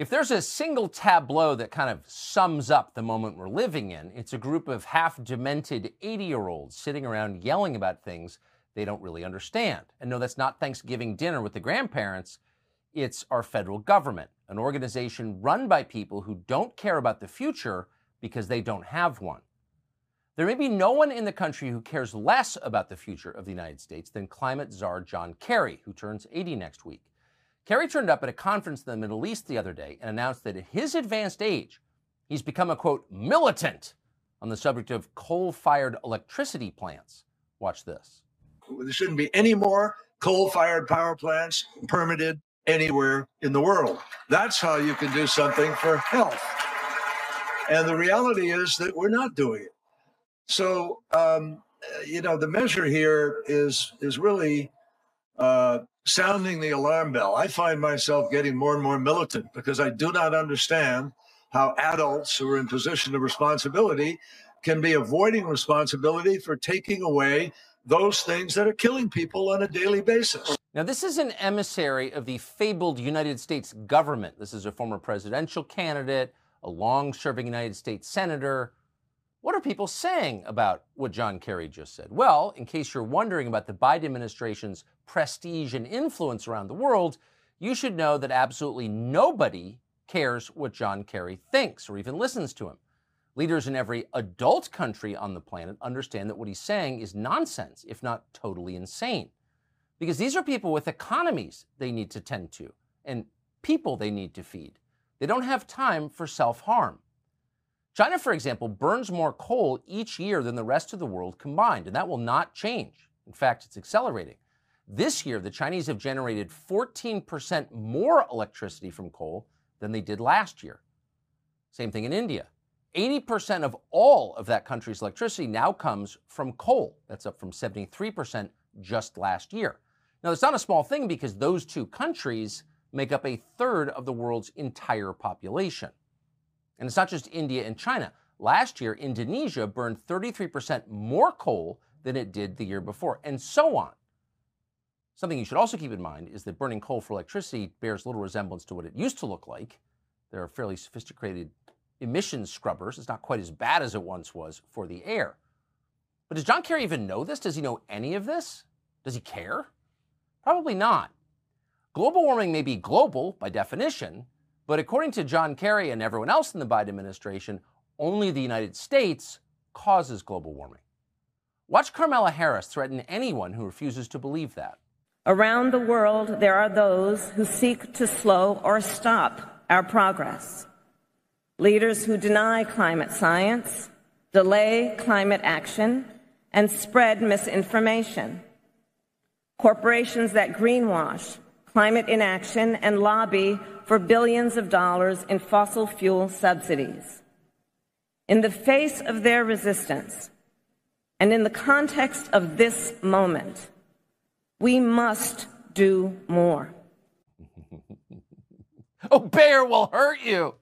If there's a single tableau that kind of sums up the moment we're living in, it's a group of half demented 80 year olds sitting around yelling about things they don't really understand. And no, that's not Thanksgiving dinner with the grandparents. It's our federal government, an organization run by people who don't care about the future because they don't have one. There may be no one in the country who cares less about the future of the United States than climate czar John Kerry, who turns 80 next week. Kerry turned up at a conference in the Middle East the other day and announced that at his advanced age, he's become a quote, militant on the subject of coal fired electricity plants. Watch this. There shouldn't be any more coal fired power plants permitted anywhere in the world. That's how you can do something for health. And the reality is that we're not doing it. So, um, you know, the measure here is is really uh, sounding the alarm bell. I find myself getting more and more militant because I do not understand how adults who are in position of responsibility can be avoiding responsibility for taking away those things that are killing people on a daily basis. Now, this is an emissary of the fabled United States government. This is a former presidential candidate, a long serving United States senator. What are people saying about what John Kerry just said? Well, in case you're wondering about the Biden administration's prestige and influence around the world, you should know that absolutely nobody cares what John Kerry thinks or even listens to him. Leaders in every adult country on the planet understand that what he's saying is nonsense, if not totally insane. Because these are people with economies they need to tend to and people they need to feed. They don't have time for self harm. China, for example, burns more coal each year than the rest of the world combined, and that will not change. In fact, it's accelerating. This year, the Chinese have generated 14% more electricity from coal than they did last year. Same thing in India. 80% of all of that country's electricity now comes from coal. That's up from 73% just last year. Now, it's not a small thing because those two countries make up a third of the world's entire population. And it's not just India and China. Last year, Indonesia burned 33% more coal than it did the year before, and so on. Something you should also keep in mind is that burning coal for electricity bears little resemblance to what it used to look like. There are fairly sophisticated emissions scrubbers. It's not quite as bad as it once was for the air. But does John Kerry even know this? Does he know any of this? Does he care? Probably not. Global warming may be global by definition, but according to John Kerry and everyone else in the Biden administration, only the United States causes global warming. Watch Kamala Harris threaten anyone who refuses to believe that. Around the world, there are those who seek to slow or stop our progress. Leaders who deny climate science, delay climate action, and spread misinformation. Corporations that greenwash, climate inaction, and lobby for billions of dollars in fossil fuel subsidies. In the face of their resistance, and in the context of this moment, we must do more. Oh, Obey will hurt you.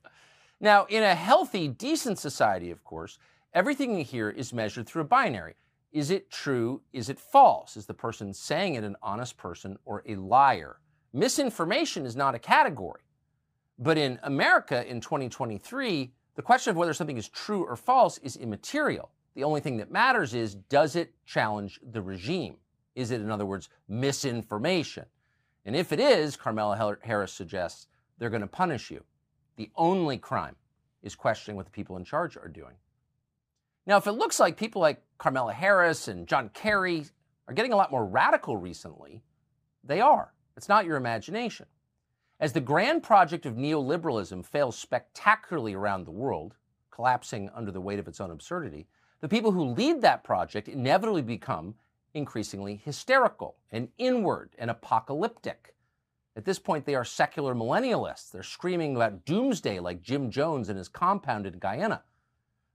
Now, in a healthy, decent society, of course, everything you hear is measured through a binary. Is it true? Is it false? Is the person saying it an honest person or a liar? Misinformation is not a category. But in America in 2023, the question of whether something is true or false is immaterial. The only thing that matters is does it challenge the regime? Is it, in other words, misinformation? And if it is, Kamala Harris suggests, they're going to punish you. The only crime is questioning what the people in charge are doing. Now, if it looks like people like Kamala Harris and John Kerry are getting a lot more radical recently, they are. It's not your imagination. As the grand project of neoliberalism fails spectacularly around the world, collapsing under the weight of its own absurdity, the people who lead that project inevitably become increasingly hysterical and inward and apocalyptic. At this point, they are secular millennialists. They're screaming about doomsday like Jim Jones and his compound in Guyana.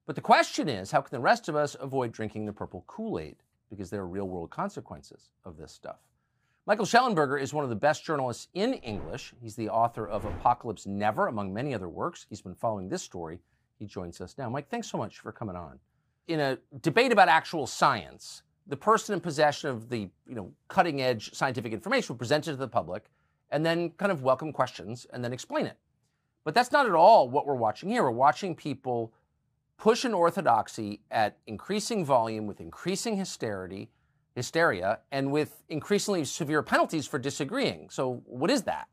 But the question is how can the rest of us avoid drinking the purple Kool Aid? Because there are real world consequences of this stuff. Michael Shellenberger is one of the best journalists in English. He's the author of Apocalypse Never, among many other works. He's been following this story. He joins us now. Mike, thanks so much for coming on. In a debate about actual science, the person in possession of the you know, cutting edge scientific information will present it to the public and then kind of welcome questions and then explain it. But that's not at all what we're watching here. We're watching people push an orthodoxy at increasing volume with increasing hysteria, hysteria, and with increasingly severe penalties for disagreeing. So, what is that?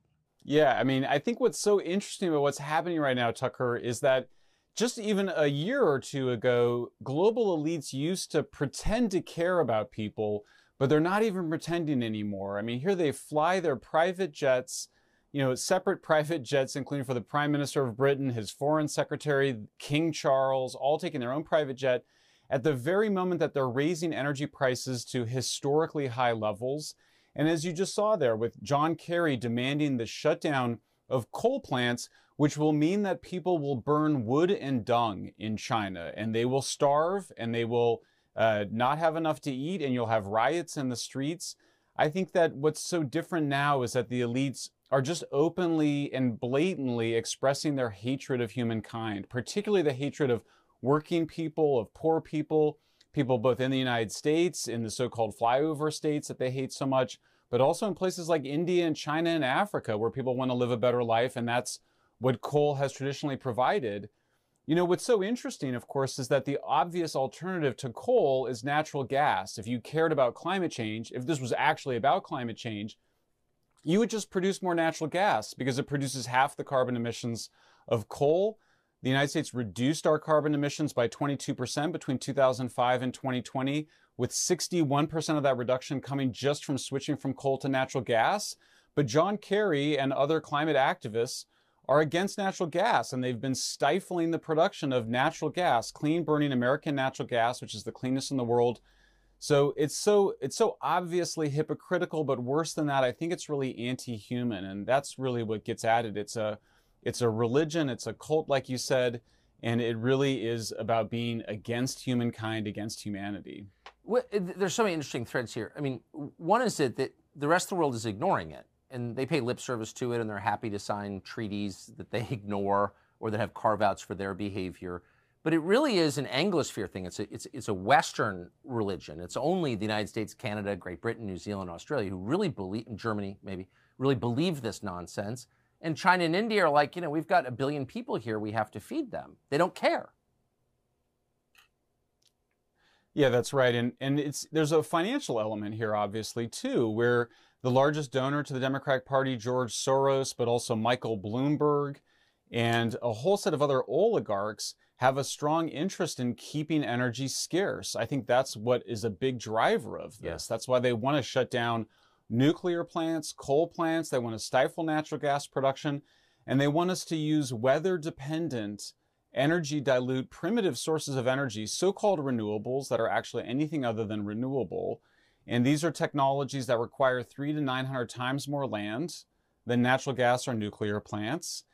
Yeah, I mean, I think what's so interesting about what's happening right now, Tucker, is that just even a year or two ago, global elites used to pretend to care about people, but they're not even pretending anymore. I mean, here they fly their private jets, you know, separate private jets, including for the Prime Minister of Britain, his Foreign Secretary, King Charles, all taking their own private jet at the very moment that they're raising energy prices to historically high levels. And as you just saw there with John Kerry demanding the shutdown of coal plants, which will mean that people will burn wood and dung in China and they will starve and they will uh, not have enough to eat and you'll have riots in the streets. I think that what's so different now is that the elites are just openly and blatantly expressing their hatred of humankind, particularly the hatred of working people, of poor people, people both in the United States, in the so called flyover states that they hate so much, but also in places like India and China and Africa where people want to live a better life. And that's what coal has traditionally provided. You know, what's so interesting, of course, is that the obvious alternative to coal is natural gas. If you cared about climate change, if this was actually about climate change, you would just produce more natural gas because it produces half the carbon emissions of coal. The United States reduced our carbon emissions by 22% between 2005 and 2020, with 61% of that reduction coming just from switching from coal to natural gas. But John Kerry and other climate activists are against natural gas, and they've been stifling the production of natural gas, clean burning American natural gas, which is the cleanest in the world. So it's so it's so obviously hypocritical, but worse than that, I think it's really anti-human, and that's really what gets at it. It's a it's a religion, it's a cult, like you said, and it really is about being against humankind, against humanity. Well, there's so many interesting threads here. I mean, one is that, that the rest of the world is ignoring it, and they pay lip service to it, and they're happy to sign treaties that they ignore or that have carve outs for their behavior. But it really is an Anglosphere thing. It's a, it's, it's a Western religion. It's only the United States, Canada, Great Britain, New Zealand, Australia who really believe, in Germany maybe, really believe this nonsense. And China and India are like, you know, we've got a billion people here, we have to feed them. They don't care. Yeah, that's right. And and it's there's a financial element here obviously too, where the largest donor to the Democratic Party, George Soros, but also Michael Bloomberg and a whole set of other oligarchs have a strong interest in keeping energy scarce. I think that's what is a big driver of this. That's why they want to shut down nuclear plants, coal plants. They want to stifle natural gas production. And they want us to use weather dependent, energy dilute, primitive sources of energy, so called renewables that are actually anything other than renewable. And these are technologies that require three to 900 times more land than natural gas or nuclear plants.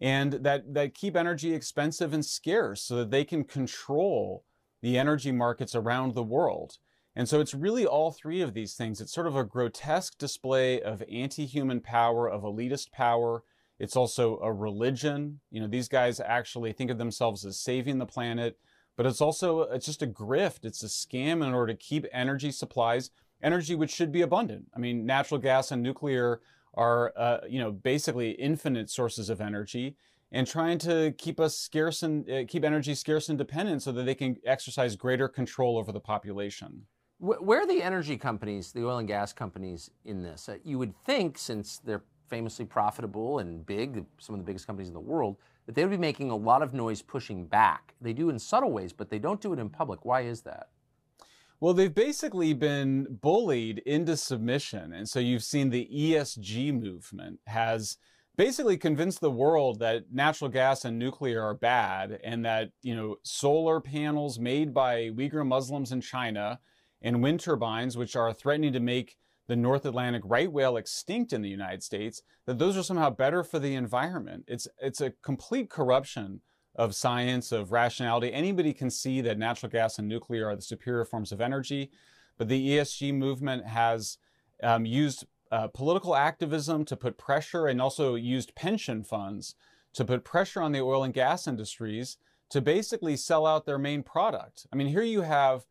And that, that keep energy expensive and scarce so that they can control the energy markets around the world. And so it's really all three of these things. It's sort of a grotesque display of anti human power, of elitist power. It's also a religion. You know, these guys actually think of themselves as saving the planet, but it's also it's just a grift. It's a scam in order to keep energy supplies, energy which should be abundant. I mean, natural gas and nuclear are, uh, you know, basically infinite sources of energy and trying to keep us scarce and uh, keep energy scarce and dependent so that they can exercise greater control over the population. Where are the energy companies, the oil and gas companies in this? Uh, you would think, since they're famously profitable and big, some of the biggest companies in the world, that they would be making a lot of noise pushing back. They do in subtle ways, but they don't do it in public. Why is that? Well, they've basically been bullied into submission. And so you've seen the ESG movement has basically convinced the world that natural gas and nuclear are bad and that, you know, solar panels made by Uyghur Muslims in China and wind turbines, which are threatening to make the North Atlantic right whale extinct in the United States, that those are somehow better for the environment. It's, it's a complete corruption of science, of rationality. Anybody can see that natural gas and nuclear are the superior forms of energy, but the ESG movement has um, used uh, political activism to put pressure and also used pension funds to put pressure on the oil and gas industries to basically sell out their main product. I mean, here you have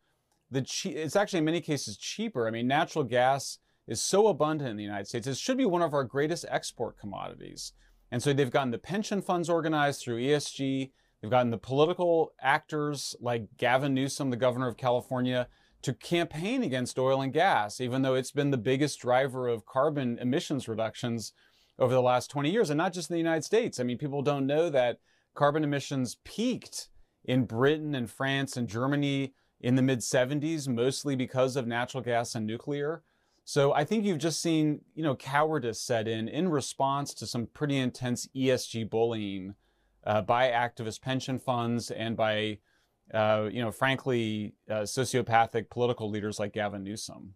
the che- it's actually in many cases cheaper. I mean, natural gas is so abundant in the United States. It should be one of our greatest export commodities. And so they've gotten the pension funds organized through ESG. They've gotten the political actors like Gavin Newsom, the governor of California, to campaign against oil and gas, even though it's been the biggest driver of carbon emissions reductions over the last 20 years, and not just in the United States. I mean, people don't know that carbon emissions peaked in Britain and France and Germany in the mid 70s, mostly because of natural gas and nuclear. So I think you've just seen, you know, cowardice set in in response to some pretty intense ESG bullying uh, by activist pension funds and by, uh, you know, frankly, uh, sociopathic political leaders like Gavin Newsom.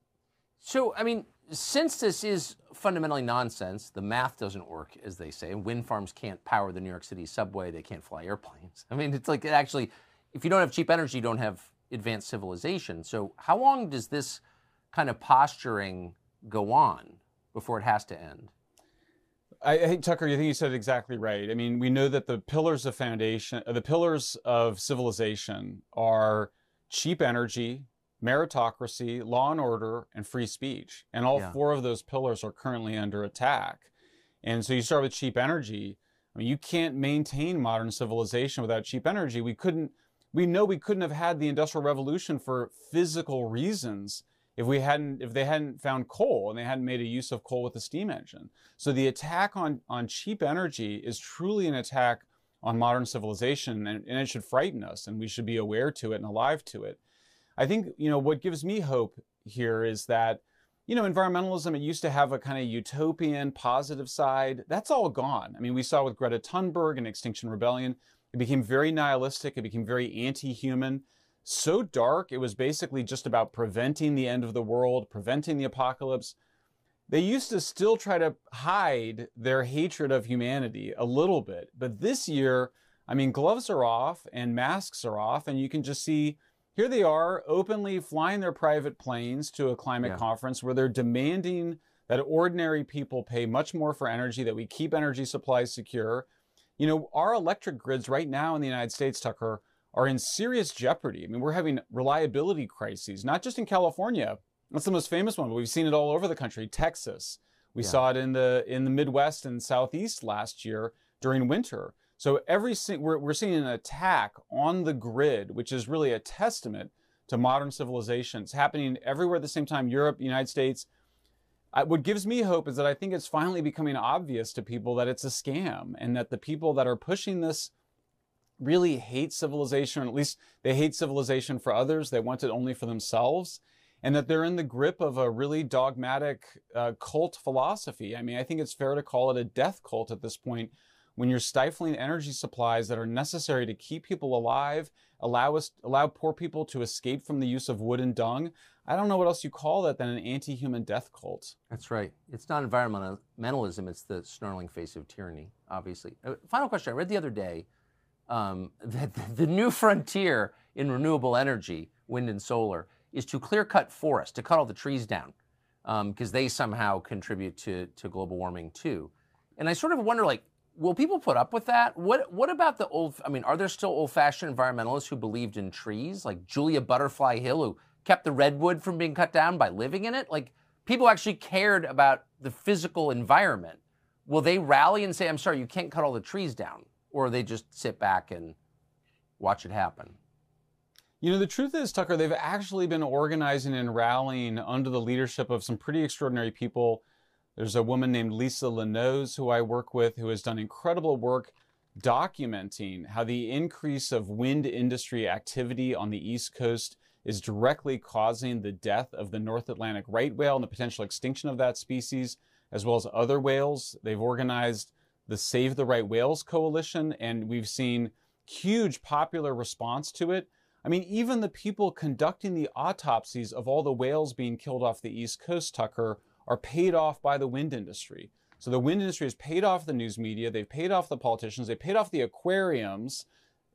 So, I mean, since this is fundamentally nonsense, the math doesn't work, as they say. Wind farms can't power the New York City subway. They can't fly airplanes. I mean, it's like it actually, if you don't have cheap energy, you don't have advanced civilization. So, how long does this kind of posturing go on before it has to end? I, I think Tucker, I think you said it exactly right. I mean, we know that the pillars of foundation, the pillars of civilization are cheap energy, meritocracy, law and order, and free speech. And all yeah. four of those pillars are currently under attack. And so you start with cheap energy. I mean, you can't maintain modern civilization without cheap energy. We couldn't, we know we couldn't have had the Industrial Revolution for physical reasons if we hadn't, if they hadn't found coal and they hadn't made a use of coal with the steam engine. So the attack on, on cheap energy is truly an attack on modern civilization and, and it should frighten us and we should be aware to it and alive to it. I think, you know, what gives me hope here is that, you know, environmentalism, it used to have a kind of utopian, positive side. That's all gone. I mean, we saw with Greta Thunberg and Extinction Rebellion, it became very nihilistic, it became very anti human, so dark, it was basically just about preventing the end of the world, preventing the apocalypse. They used to still try to hide their hatred of humanity a little bit. But this year, I mean, gloves are off and masks are off, and you can just see here they are openly flying their private planes to a climate yeah. conference where they're demanding that ordinary people pay much more for energy, that we keep energy supplies secure. You know, our electric grids right now in the United States, Tucker, are in serious jeopardy. I mean, we're having reliability crises, not just in California. That's the most famous one, but we've seen it all over the country. Texas. We yeah. saw it in the in the Midwest and Southeast last year during winter. So every we're, we're seeing an attack on the grid, which is really a testament to modern civilization. It's happening everywhere at the same time. Europe, United States. I, what gives me hope is that I think it's finally becoming obvious to people that it's a scam, and that the people that are pushing this really hate civilization, or at least they hate civilization for others. They want it only for themselves. And that they're in the grip of a really dogmatic uh, cult philosophy. I mean, I think it's fair to call it a death cult at this point when you're stifling energy supplies that are necessary to keep people alive, allow us allow poor people to escape from the use of wood and dung. I don't know what else you call that than an anti-human death cult. That's right. It's not environmentalism, it's the snarling face of tyranny, obviously. Uh, final question. I read the other day um, that the new frontier in renewable energy, wind and solar, is to clear cut forests, to cut all the trees down, because um, they somehow contribute to, to global warming too. And I sort of wonder, like, will people put up with that? What What about the old? I mean, are there still old fashioned environmentalists who believed in trees, like Julia Butterfly Hill, who kept the redwood from being cut down by living in it? Like people actually cared about the physical environment. Will they rally and say, "I'm sorry, you can't cut all the trees down," or they just sit back and watch it happen? You know, the truth is, Tucker, they've actually been organizing and rallying under the leadership of some pretty extraordinary people there's a woman named Lisa Linowes who I work with who has done incredible work documenting how the increase of wind industry activity on the East Coast is directly causing the death of the North Atlantic right whale and the potential extinction of that species, as well as other whales. They've organized the Save the Right Whales Coalition, and we've seen huge popular response to it. I mean, even the people conducting the autopsies of all the whales being killed off the East Coast, Tucker, are paid off by the wind industry. So the wind industry has paid off the news media, they've paid off the politicians, they paid off the aquariums,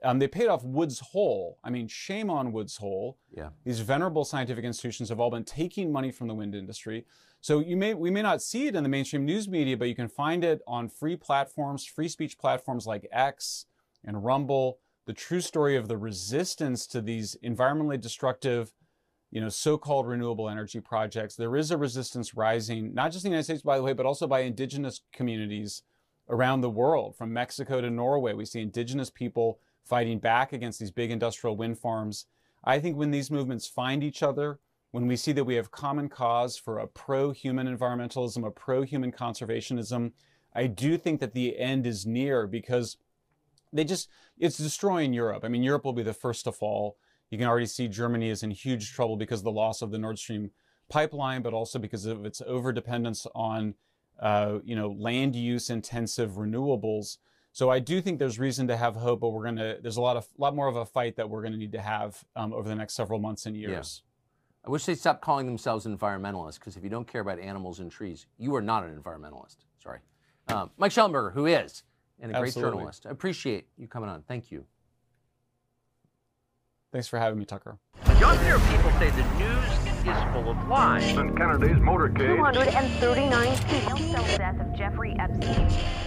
um, they paid off Woods Hole. I mean, shame on Woods Hole. Yeah. These venerable scientific institutions have all been taking money from the wind industry. So you may we may not see it in the mainstream news media, but you can find it on free platforms, free speech platforms like X and Rumble. The true story of the resistance to these environmentally destructive you know, so-called renewable energy projects. There is a resistance rising, not just in the United States, by the way, but also by indigenous communities around the world, from Mexico to Norway. We see indigenous people fighting back against these big industrial wind farms. I think when these movements find each other, when we see that we have common cause for a pro human environmentalism, a pro human conservationism, I do think that the end is near because they just, it's destroying Europe. I mean, Europe will be the first to fall. You can already see Germany is in huge trouble because of the loss of the Nord Stream pipeline, but also because of its overdependence on, uh, you know, land use intensive renewables. So I do think there's reason to have hope, but we're gonna there's a lot of lot more of a fight that we're gonna need to have um, over the next several months and years. I wish they'd stop calling themselves environmentalists because if you don't care about animals and trees, you are not an environmentalist. Sorry. Um, Mike Shellenberger, who is, and a great journalist. I appreciate you coming on. Thank you. Thanks for having me, Tucker. Younger people say the news is full of lies. Kennedy's motorcade. 239 people. The death of Jeffrey Epstein.